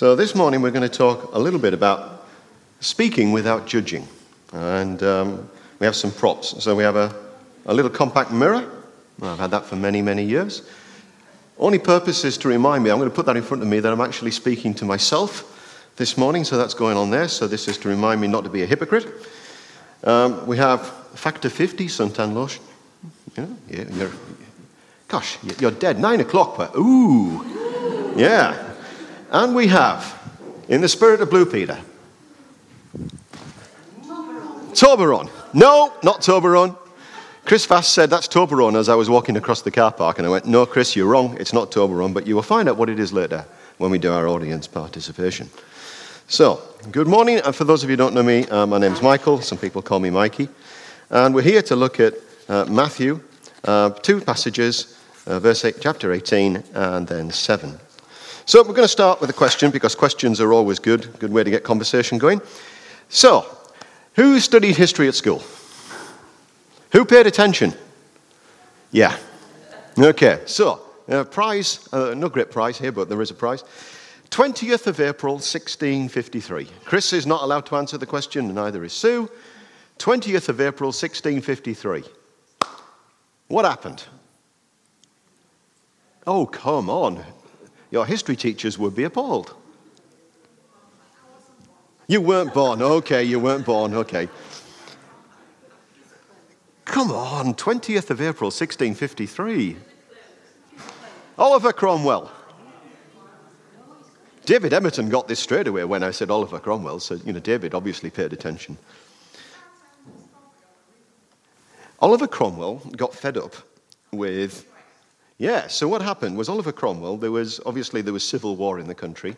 So, this morning we're going to talk a little bit about speaking without judging. And um, we have some props. So, we have a, a little compact mirror. I've had that for many, many years. Only purpose is to remind me, I'm going to put that in front of me, that I'm actually speaking to myself this morning. So, that's going on there. So, this is to remind me not to be a hypocrite. Um, we have Factor 50 suntan lotion. You know, you're, gosh, you're dead. Nine o'clock, but ooh, yeah. And we have, in the spirit of Blue Peter, Toblerone. No, not Toblerone. Chris Fast said that's Toblerone as I was walking across the car park, and I went, No, Chris, you're wrong. It's not Toblerone, but you will find out what it is later when we do our audience participation. So, good morning, and for those of you who don't know me, uh, my name's Michael. Some people call me Mikey. And we're here to look at uh, Matthew, uh, two passages, uh, verse 8, chapter 18, and then 7. So we're going to start with a question because questions are always good, good way to get conversation going. So, who studied history at school? Who paid attention? Yeah. Okay, so, uh, prize, uh, no great prize here, but there is a prize. 20th of April, 1653. Chris is not allowed to answer the question, and neither is Sue. 20th of April, 1653. What happened? Oh, come on. Your history teachers would be appalled. You weren't born. Okay, you weren't born. Okay. Come on, 20th of April, 1653. Oliver Cromwell. David Emerton got this straight away when I said Oliver Cromwell, so, you know, David obviously paid attention. Oliver Cromwell got fed up with yeah, so what happened was Oliver Cromwell, there was obviously there was civil war in the country,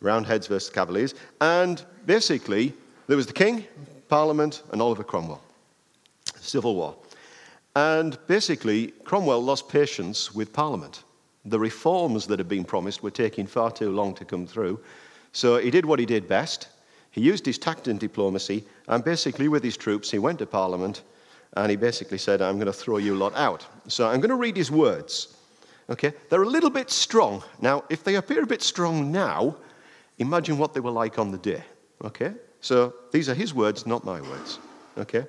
Roundheads versus Cavaliers, and basically there was the king, parliament, and Oliver Cromwell. Civil war. And basically, Cromwell lost patience with parliament. The reforms that had been promised were taking far too long to come through. So he did what he did best. He used his tact and diplomacy, and basically, with his troops, he went to parliament and he basically said, I'm going to throw you lot out. So I'm going to read his words. Okay? They're a little bit strong. Now, if they appear a bit strong now, imagine what they were like on the day. Okay? So these are his words, not my words. Okay?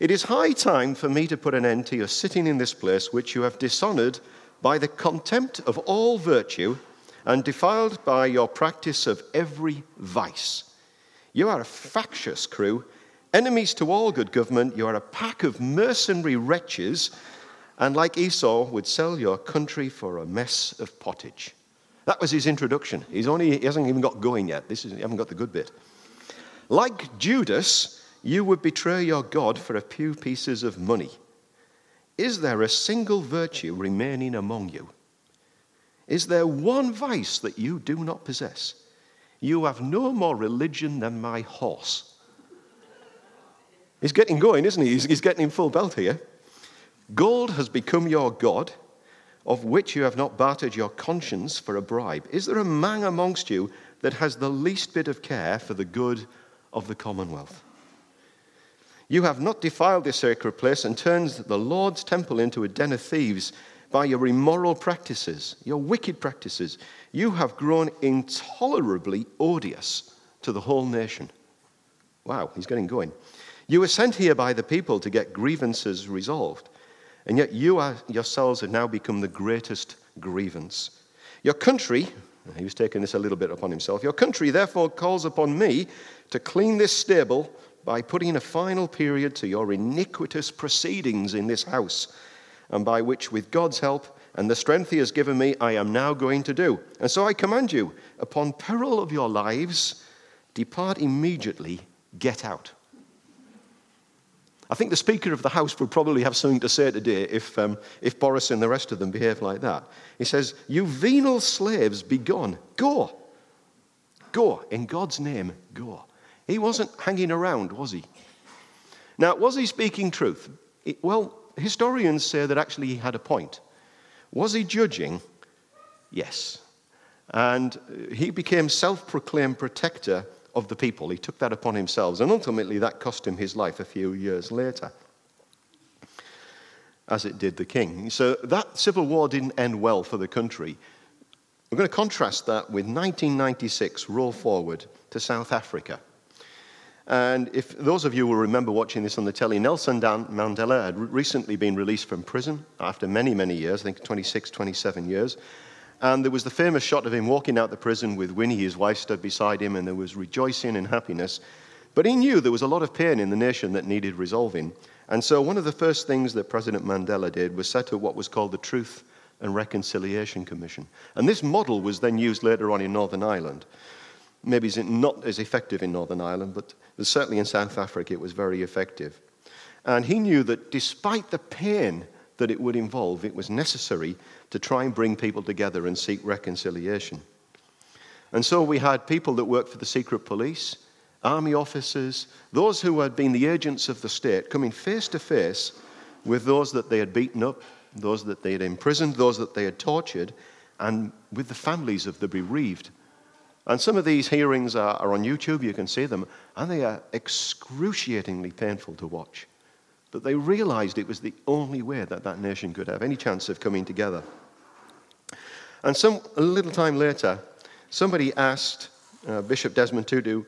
It is high time for me to put an end to your sitting in this place which you have dishonored by the contempt of all virtue and defiled by your practice of every vice. You are a factious crew Enemies to all good government, you are a pack of mercenary wretches, and like Esau, would sell your country for a mess of pottage. That was his introduction. He's only, he hasn't even got going yet. This is, you haven't got the good bit. Like Judas, you would betray your God for a few pieces of money. Is there a single virtue remaining among you? Is there one vice that you do not possess? You have no more religion than my horse. He's getting going, isn't he? He's, he's getting in full belt here. Gold has become your God, of which you have not bartered your conscience for a bribe. Is there a man amongst you that has the least bit of care for the good of the commonwealth? You have not defiled this sacred place and turned the Lord's temple into a den of thieves by your immoral practices, your wicked practices. You have grown intolerably odious to the whole nation. Wow, he's getting going. You were sent here by the people to get grievances resolved, and yet you are, yourselves have now become the greatest grievance. Your country, he was taking this a little bit upon himself, your country therefore calls upon me to clean this stable by putting a final period to your iniquitous proceedings in this house, and by which, with God's help and the strength he has given me, I am now going to do. And so I command you, upon peril of your lives, depart immediately, get out. I think the Speaker of the House would probably have something to say today if, um, if Boris and the rest of them behave like that. He says, You venal slaves, be gone. Go. Go. In God's name, go. He wasn't hanging around, was he? Now, was he speaking truth? It, well, historians say that actually he had a point. Was he judging? Yes. And he became self proclaimed protector of the people. He took that upon himself, and ultimately that cost him his life a few years later, as it did the king. So that civil war didn't end well for the country. We're going to contrast that with 1996, roll forward to South Africa. And if those of you will remember watching this on the telly, Nelson Mandela had recently been released from prison after many, many years, I think 26, 27 years. And there was the famous shot of him walking out the prison with Winnie, his wife, stood beside him, and there was rejoicing and happiness. But he knew there was a lot of pain in the nation that needed resolving. And so one of the first things that President Mandela did was set up what was called the Truth and Reconciliation Commission. And this model was then used later on in Northern Ireland. Maybe it's not as effective in Northern Ireland, but certainly in South Africa it was very effective. And he knew that despite the pain that it would involve, it was necessary to try and bring people together and seek reconciliation. And so we had people that worked for the secret police, army officers, those who had been the agents of the state coming face to face with those that they had beaten up, those that they had imprisoned, those that they had tortured, and with the families of the bereaved. And some of these hearings are, are, on YouTube, you can see them, and they are excruciatingly painful to watch. But they realized it was the only way that that nation could have any chance of coming together. And some, a little time later, somebody asked uh, Bishop Desmond Tutu,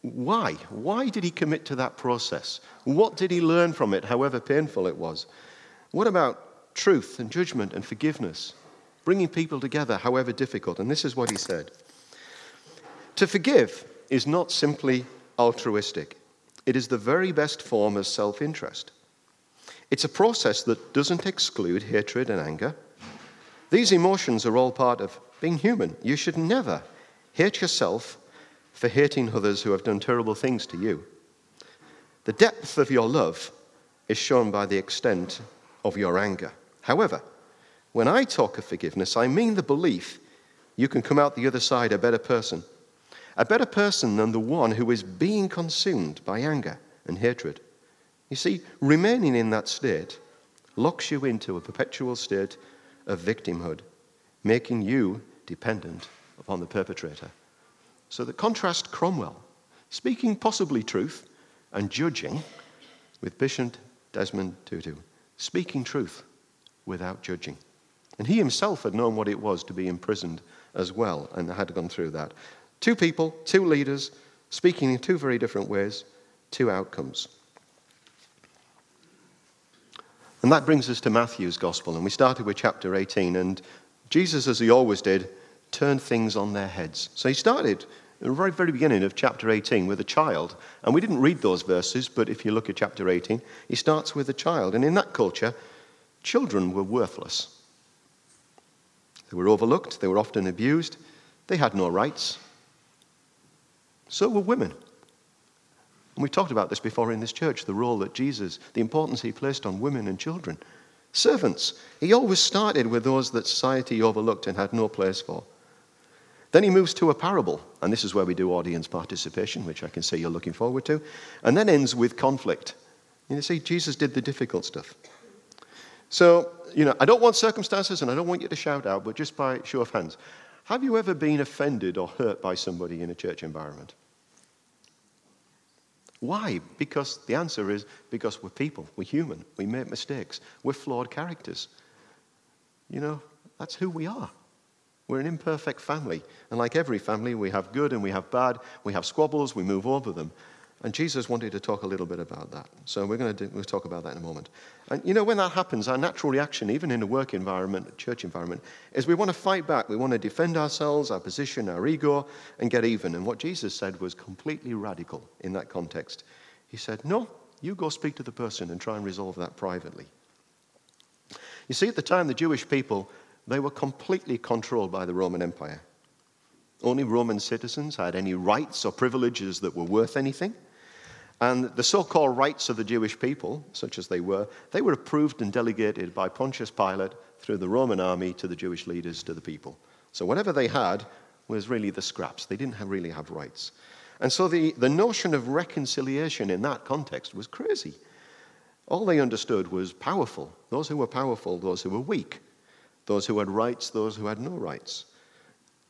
why? Why did he commit to that process? What did he learn from it, however painful it was? What about truth and judgment and forgiveness? Bringing people together, however difficult. And this is what he said To forgive is not simply altruistic, it is the very best form of self interest. It's a process that doesn't exclude hatred and anger. These emotions are all part of being human. You should never hate yourself for hating others who have done terrible things to you. The depth of your love is shown by the extent of your anger. However, when I talk of forgiveness, I mean the belief you can come out the other side a better person. A better person than the one who is being consumed by anger and hatred. You see, remaining in that state locks you into a perpetual state of victimhood, making you dependent upon the perpetrator. So the contrast Cromwell, speaking possibly truth and judging, with Bishop Desmond Tutu, speaking truth without judging. And he himself had known what it was to be imprisoned as well and had gone through that. Two people, two leaders, speaking in two very different ways, two outcomes. And that brings us to Matthew's gospel. And we started with chapter 18. And Jesus, as he always did, turned things on their heads. So he started at the very, very beginning of chapter 18 with a child. And we didn't read those verses, but if you look at chapter 18, he starts with a child. And in that culture, children were worthless. They were overlooked, they were often abused, they had no rights. So were women. And we talked about this before in this church the role that Jesus, the importance he placed on women and children. Servants. He always started with those that society overlooked and had no place for. Then he moves to a parable, and this is where we do audience participation, which I can see you're looking forward to, and then ends with conflict. You see, Jesus did the difficult stuff. So, you know, I don't want circumstances and I don't want you to shout out, but just by show of hands, have you ever been offended or hurt by somebody in a church environment? Why? Because the answer is because we're people, we're human, we make mistakes, we're flawed characters. You know, that's who we are. We're an imperfect family. And like every family, we have good and we have bad. We have squabbles, we move over them. And Jesus wanted to talk a little bit about that. So we're going to do, we'll talk about that in a moment. And you know, when that happens, our natural reaction, even in a work environment, a church environment, is we want to fight back. We want to defend ourselves, our position, our ego, and get even. And what Jesus said was completely radical in that context. He said, No, you go speak to the person and try and resolve that privately. You see, at the time, the Jewish people they were completely controlled by the Roman Empire. Only Roman citizens had any rights or privileges that were worth anything. And the so called rights of the Jewish people, such as they were, they were approved and delegated by Pontius Pilate through the Roman army to the Jewish leaders, to the people. So whatever they had was really the scraps. They didn't have, really have rights. And so the, the notion of reconciliation in that context was crazy. All they understood was powerful. Those who were powerful, those who were weak those who had rights, those who had no rights,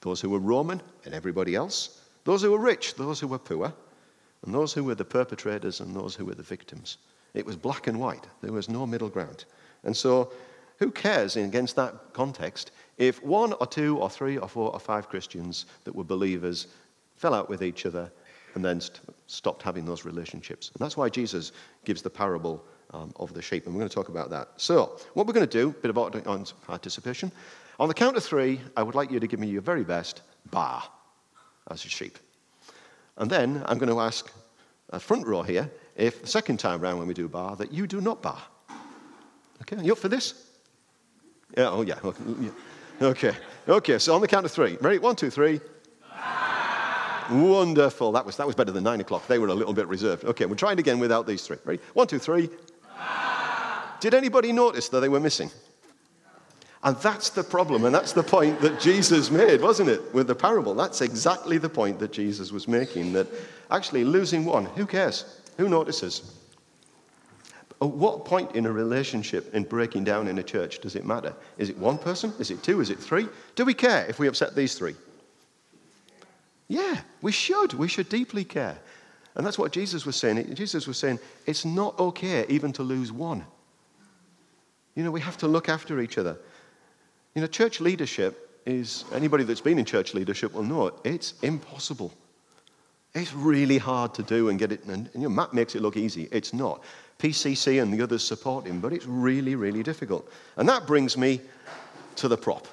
those who were Roman and everybody else, those who were rich, those who were poor, and those who were the perpetrators and those who were the victims. It was black and white, there was no middle ground. And so who cares against that context if one or two or three or four or five Christians that were believers fell out with each other and then st- stopped having those relationships? And that's why Jesus gives the parable um, of the sheep. And we're going to talk about that. So, what we're going to do, a bit of participation. On the count of three, I would like you to give me your very best baa as a sheep. And then I'm going to ask a front row here if the second time round when we do baa that you do not baa. Okay, you up for this? Yeah, oh yeah. Okay. Okay, so on the count of three. Ready? One, two, three. Wonderful. That was, that was better than nine o'clock. They were a little bit reserved. Okay, we're trying again without these three. Ready? One, two, three. Did anybody notice that they were missing? And that's the problem, and that's the point that Jesus made, wasn't it, with the parable? That's exactly the point that Jesus was making that actually losing one, who cares? Who notices? At what point in a relationship, in breaking down in a church, does it matter? Is it one person? Is it two? Is it three? Do we care if we upset these three? Yeah, we should. We should deeply care. And that's what Jesus was saying. Jesus was saying, it's not okay even to lose one. You know, we have to look after each other. You know, church leadership is, anybody that's been in church leadership will know it, it's impossible. It's really hard to do and get it, and you know, Matt makes it look easy. It's not. PCC and the others support him, but it's really, really difficult. And that brings me to the prop.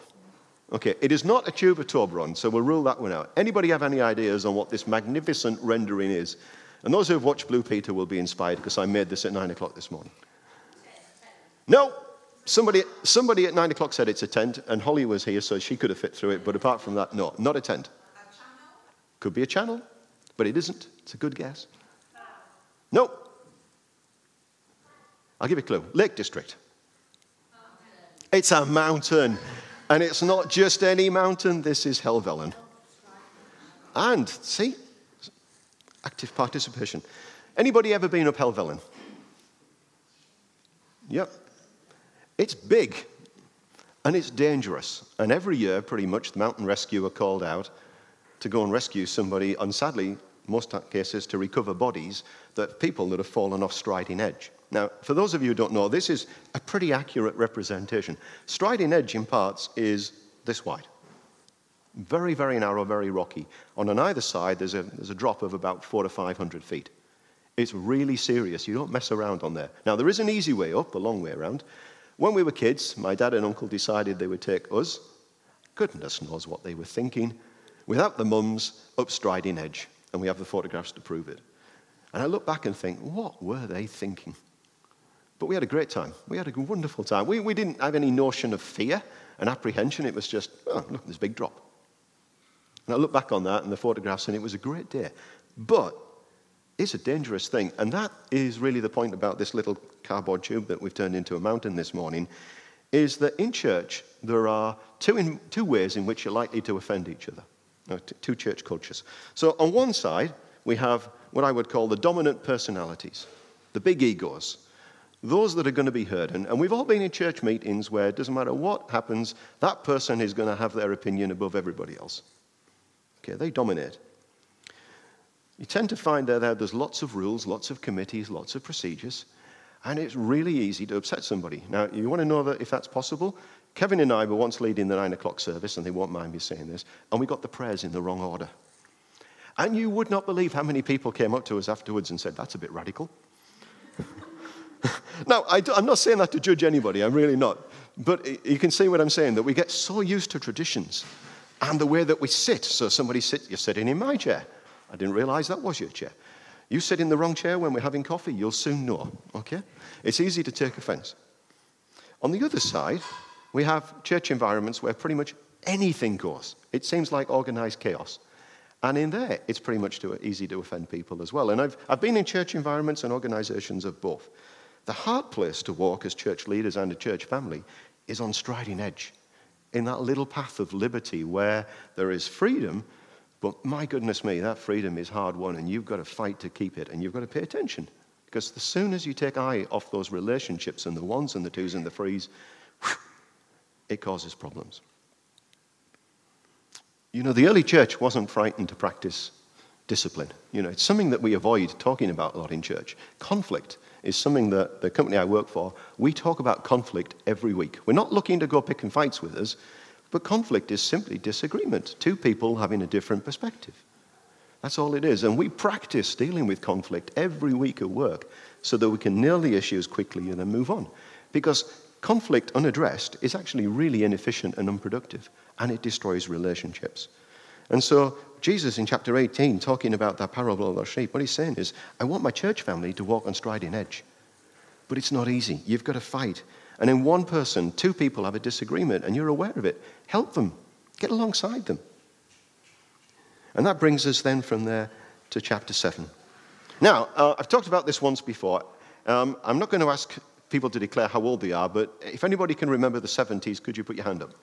Okay, it is not a tuba run, so we'll rule that one out. Anybody have any ideas on what this magnificent rendering is? And those who have watched Blue Peter will be inspired because I made this at nine o'clock this morning. No, somebody, somebody at nine o'clock said it's a tent, and Holly was here, so she could have fit through it. But apart from that, no, not a tent. A could be a channel, but it isn't. It's a good guess. No. I'll give you a clue. Lake District. It's a mountain. And it's not just any mountain, this is Helvellyn. And, see, active participation. Anybody ever been up Helvellyn? Yep. It's big and it's dangerous. And every year, pretty much, the mountain rescue are called out to go and rescue somebody, and sadly, most cases, to recover bodies that people that have fallen off Striding Edge. Now, for those of you who don't know, this is a pretty accurate representation. Striding Edge, in parts, is this wide. Very, very narrow, very rocky. On on either side, there's a, there's a drop of about four to 500 feet. It's really serious. You don't mess around on there. Now, there is an easy way up, the long way around. When we were kids, my dad and uncle decided they would take us, goodness knows what they were thinking, without the mums up Striding Edge. And we have the photographs to prove it. And I look back and think, what were they thinking? But we had a great time. We had a wonderful time. We, we didn't have any notion of fear and apprehension. It was just, oh, look, there's a big drop. And I look back on that and the photographs, and it was a great day. But it's a dangerous thing. And that is really the point about this little cardboard tube that we've turned into a mountain this morning, is that in church, there are two, in, two ways in which you're likely to offend each other. No, t- two church cultures. So on one side, we have what I would call the dominant personalities, the big egos those that are going to be heard. And, and we've all been in church meetings where it doesn't matter what happens, that person is going to have their opinion above everybody else. Okay, they dominate. You tend to find that there's lots of rules, lots of committees, lots of procedures, and it's really easy to upset somebody. Now, you want to know that if that's possible? Kevin and I were once leading the nine o'clock service, and they won't mind me saying this, and we got the prayers in the wrong order. And you would not believe how many people came up to us afterwards and said, That's a bit radical. now, I am not saying that to judge anybody, I'm really not. But you can see what I'm saying that we get so used to traditions and the way that we sit. So somebody sits, you're sitting in my chair. I didn't realize that was your chair. You sit in the wrong chair when we're having coffee, you'll soon know, okay? It's easy to take offense. On the other side, we have church environments where pretty much anything goes. It seems like organized chaos. And in there, it's pretty much too easy to offend people as well. And I've, I've been in church environments and organizations of both. The hard place to walk as church leaders and a church family is on striding edge, in that little path of liberty where there is freedom, but my goodness me, that freedom is hard won, and you've got to fight to keep it, and you've got to pay attention. Because as soon as you take eye off those relationships and the ones and the twos and the threes, it causes problems. You know, the early church wasn't frightened to practice discipline. You know, it's something that we avoid talking about a lot in church. Conflict is something that the company I work for, we talk about conflict every week. We're not looking to go picking fights with us, but conflict is simply disagreement. Two people having a different perspective. That's all it is. And we practice dealing with conflict every week at work so that we can nail the issues quickly and then move on. Because conflict unaddressed is actually really inefficient and unproductive, and it destroys relationships. And so, Jesus in chapter 18, talking about that parable of the sheep, what he's saying is, I want my church family to walk on striding edge. But it's not easy. You've got to fight. And in one person, two people have a disagreement, and you're aware of it. Help them, get alongside them. And that brings us then from there to chapter 7. Now, uh, I've talked about this once before. Um, I'm not going to ask people to declare how old they are, but if anybody can remember the 70s, could you put your hand up?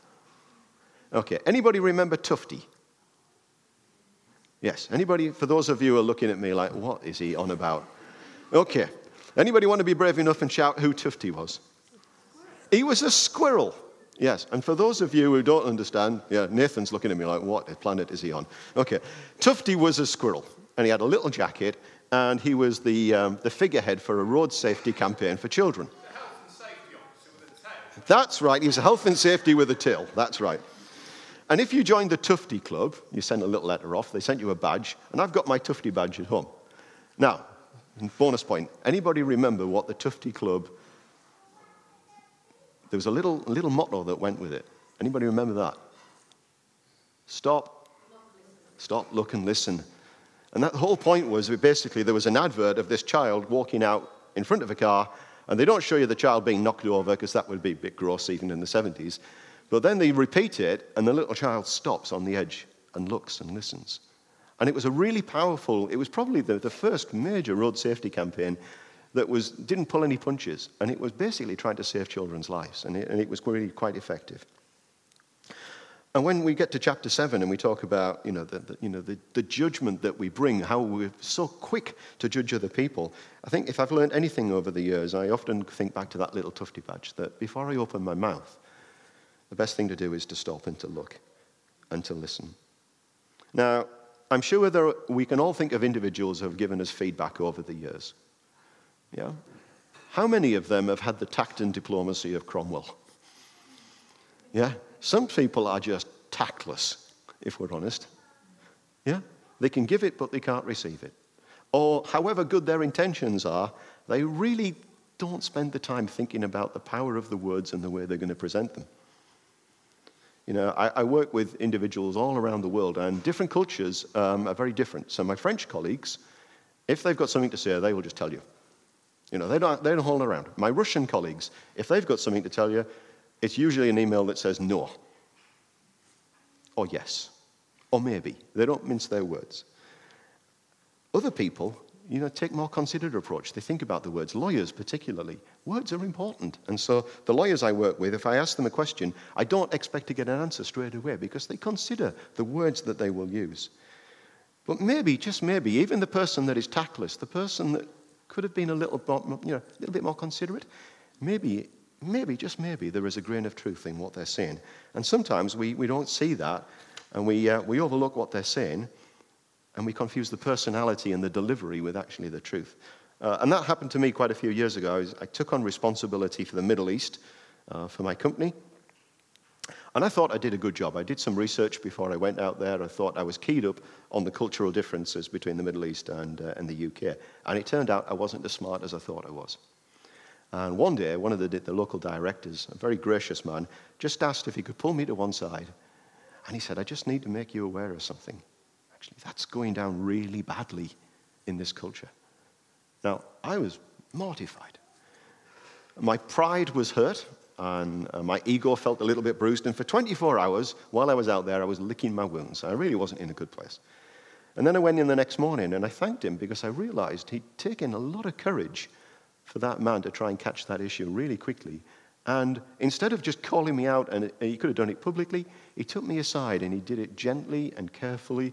Okay. Anybody remember Tufty? Yes. Anybody, for those of you who are looking at me like, what is he on about? Okay. Anybody want to be brave enough and shout who Tufty was? He was a squirrel. Yes, and for those of you who don't understand, yeah, Nathan's looking at me like, what planet is he on? Okay, Tufty was a squirrel, and he had a little jacket, and he was the, um, the figurehead for a road safety campaign for children. That's right, he was a tail. That's right. He's health and safety with a tail, that's right. And if you joined the Tufty Club, you sent a little letter off, they sent you a badge, and I've got my Tufty badge at home. Now, bonus point anybody remember what the Tufty Club there was a little, little motto that went with it. Anybody remember that? Stop. Stop, look, and listen. And that whole point was basically there was an advert of this child walking out in front of a car, and they don't show you the child being knocked over because that would be a bit gross even in the 70s. But then they repeat it, and the little child stops on the edge and looks and listens. And it was a really powerful, it was probably the, the first major road safety campaign that was, didn't pull any punches, and it was basically trying to save children's lives, and it, and it was really quite effective. And when we get to chapter 7 and we talk about you know, the, the, you know, the, the judgment that we bring, how we're so quick to judge other people, I think if I've learned anything over the years, I often think back to that little tufty badge that before I open my mouth, the best thing to do is to stop and to look and to listen. Now, I'm sure there, we can all think of individuals who have given us feedback over the years. Yeah? How many of them have had the tact and diplomacy of Cromwell? Yeah? Some people are just tactless, if we're honest. Yeah? They can give it, but they can't receive it. Or, however good their intentions are, they really don't spend the time thinking about the power of the words and the way they're going to present them. You know, I, I work with individuals all around the world, and different cultures um, are very different. So, my French colleagues, if they've got something to say, they will just tell you. You know, they don't, they don't hold around. My Russian colleagues, if they've got something to tell you, it's usually an email that says no, or yes, or maybe. They don't mince their words. Other people, you know, take more considered approach. They think about the words. Lawyers, particularly, words are important. And so the lawyers I work with, if I ask them a question, I don't expect to get an answer straight away because they consider the words that they will use. But maybe, just maybe, even the person that is tactless, the person that could have been a little, you know, a little bit more considerate. Maybe, maybe, just maybe, there is a grain of truth in what they're saying. And sometimes we, we don't see that, and we, uh, we overlook what they're saying, and we confuse the personality and the delivery with actually the truth. Uh, and that happened to me quite a few years ago. I, was, I took on responsibility for the Middle East uh, for my company. And I thought I did a good job. I did some research before I went out there. I thought I was keyed up on the cultural differences between the Middle East and, uh, and the UK. And it turned out I wasn't as smart as I thought I was. And one day, one of the, the local directors, a very gracious man, just asked if he could pull me to one side. And he said, I just need to make you aware of something. Actually, that's going down really badly in this culture. Now, I was mortified. My pride was hurt and uh, my ego felt a little bit bruised. And for 24 hours, while I was out there, I was licking my wounds. I really wasn't in a good place. And then I went in the next morning and I thanked him because I realized he'd taken a lot of courage for that man to try and catch that issue really quickly. And instead of just calling me out, and he could have done it publicly, he took me aside and he did it gently and carefully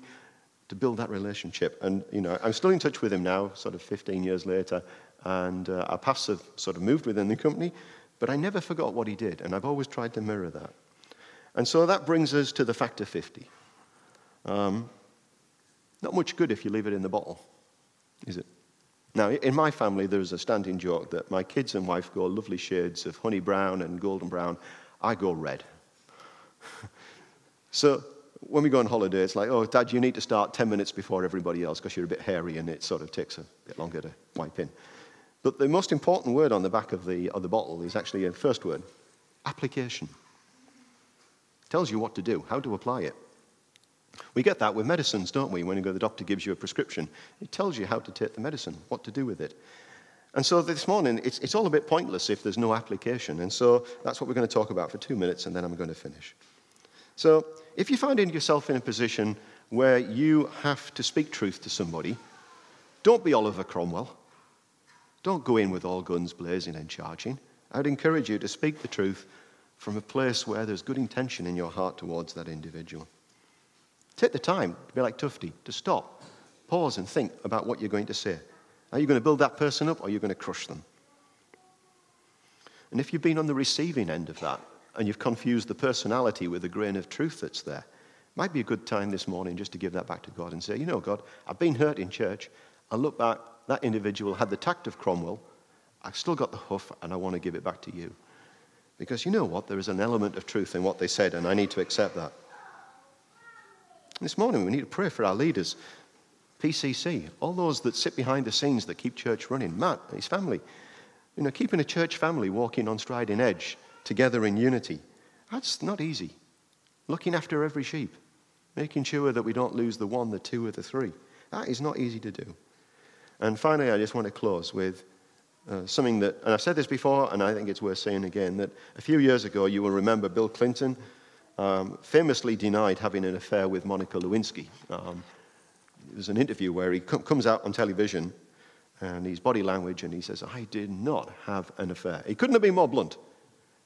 to build that relationship. And, you know, I'm still in touch with him now, sort of 15 years later, and uh, our paths have sort of moved within the company. But I never forgot what he did, and I've always tried to mirror that. And so that brings us to the factor 50. Um, not much good if you leave it in the bottle, is it? Now, in my family, there's a standing joke that my kids and wife go lovely shades of honey brown and golden brown. I go red. so when we go on holiday, it's like, oh, Dad, you need to start 10 minutes before everybody else because you're a bit hairy and it sort of takes a bit longer to wipe in. But the most important word on the back of the, of the bottle is actually a first word application. It tells you what to do, how to apply it. We get that with medicines, don't we? When you go, the doctor gives you a prescription, it tells you how to take the medicine, what to do with it. And so this morning, it's, it's all a bit pointless if there's no application. And so that's what we're going to talk about for two minutes, and then I'm going to finish. So if you find yourself in a position where you have to speak truth to somebody, don't be Oliver Cromwell. Don't go in with all guns blazing and charging. I'd encourage you to speak the truth from a place where there's good intention in your heart towards that individual. Take the time to be like Tufty, to stop, pause, and think about what you're going to say. Are you going to build that person up or are you going to crush them? And if you've been on the receiving end of that and you've confused the personality with the grain of truth that's there, it might be a good time this morning just to give that back to God and say, you know, God, I've been hurt in church. I look back, that individual had the tact of Cromwell. I've still got the huff and I want to give it back to you. Because you know what? There is an element of truth in what they said, and I need to accept that. This morning, we need to pray for our leaders, PCC, all those that sit behind the scenes that keep church running, Matt his family. You know, keeping a church family walking on striding edge together in unity. That's not easy. Looking after every sheep, making sure that we don't lose the one, the two, or the three. That is not easy to do. And finally, I just want to close with uh, something that, and I've said this before, and I think it's worth saying again, that a few years ago, you will remember Bill Clinton um, famously denied having an affair with Monica Lewinsky. Um, there's an interview where he com- comes out on television and his body language and he says, I did not have an affair. He couldn't have been more blunt.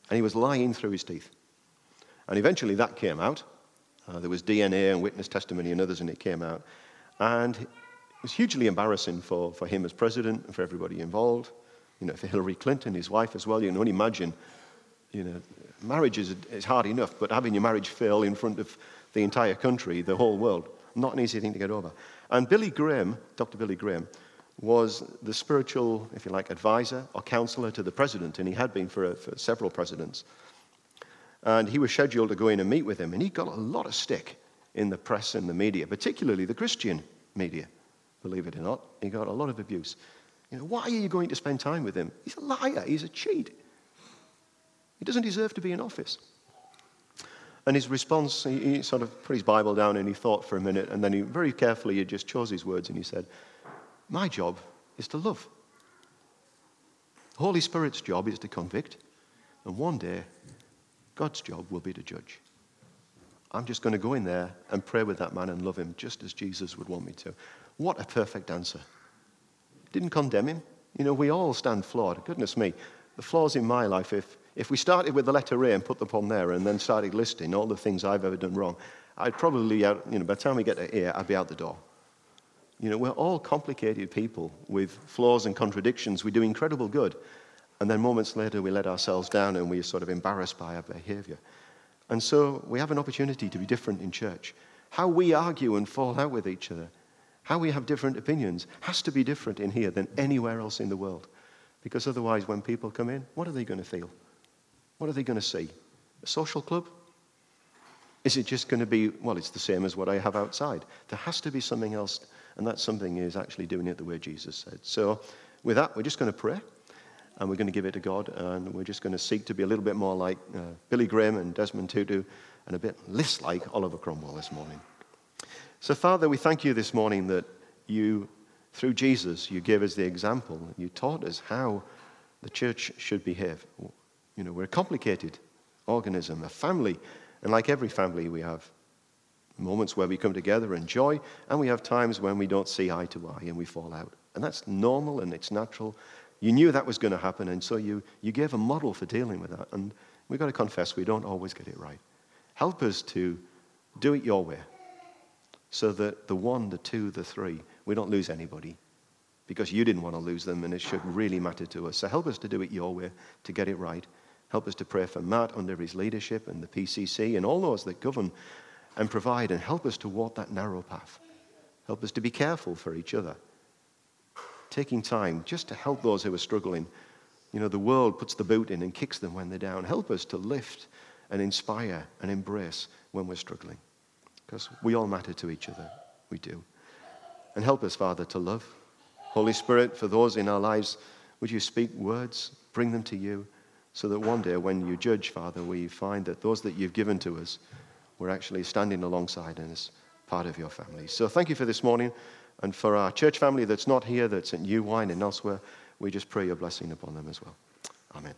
And he was lying through his teeth. And eventually that came out. Uh, there was DNA and witness testimony and others, and it came out. And was hugely embarrassing for, for him as president and for everybody involved. You know, for Hillary Clinton, his wife as well. You can only imagine, you know, marriage is, is hard enough, but having your marriage fail in front of the entire country, the whole world, not an easy thing to get over. And Billy Graham, Dr. Billy Graham, was the spiritual, if you like, advisor or counselor to the president, and he had been for, for several presidents. And he was scheduled to go in and meet with him, and he got a lot of stick in the press and the media, particularly the Christian media, believe it or not. He got a lot of abuse. You know, why are you going to spend time with him? He's a liar, he's a cheat. He doesn't deserve to be in office. And his response, he, he, sort of put his Bible down and he thought for a minute, and then he very carefully he just chose his words and he said, My job is to love. The Holy Spirit's job is to convict, and one day, God's job will be to judge. I'm just going to go in there and pray with that man and love him just as Jesus would want me to. What a perfect answer. Didn't condemn him. You know, we all stand flawed. Goodness me. The flaws in my life, if, if we started with the letter A and put them on there and then started listing all the things I've ever done wrong, I'd probably, uh, you know, by the time we get to A, I'd be out the door. You know, we're all complicated people with flaws and contradictions. We do incredible good. And then moments later, we let ourselves down and we're sort of embarrassed by our behavior. And so we have an opportunity to be different in church. How we argue and fall out with each other, how we have different opinions, has to be different in here than anywhere else in the world. Because otherwise, when people come in, what are they going to feel? What are they going to see? A social club? Is it just going to be, well, it's the same as what I have outside? There has to be something else, and that something is actually doing it the way Jesus said. So, with that, we're just going to pray, and we're going to give it to God, and we're just going to seek to be a little bit more like uh, Billy Graham and Desmond Tutu, and a bit less like Oliver Cromwell this morning. So, Father, we thank you this morning that you, through Jesus, you gave us the example, you taught us how the church should behave. You know, we're a complicated organism, a family. And like every family, we have moments where we come together and joy, and we have times when we don't see eye to eye and we fall out. And that's normal and it's natural. You knew that was going to happen, and so you, you gave a model for dealing with that. And we've got to confess we don't always get it right. Help us to do it your way so that the one, the two, the three, we don't lose anybody because you didn't want to lose them and it should really matter to us. So help us to do it your way, to get it right. Help us to pray for Matt under his leadership and the PCC and all those that govern and provide, and help us to walk that narrow path. Help us to be careful for each other. Taking time just to help those who are struggling. You know, the world puts the boot in and kicks them when they're down. Help us to lift and inspire and embrace when we're struggling. Because we all matter to each other. We do. And help us, Father, to love. Holy Spirit, for those in our lives, would you speak words, bring them to you, so that one day when you judge, Father, we find that those that you've given to us, we're actually standing alongside and as part of your family. So thank you for this morning. And for our church family that's not here, that's at New Wine and elsewhere, we just pray your blessing upon them as well. Amen.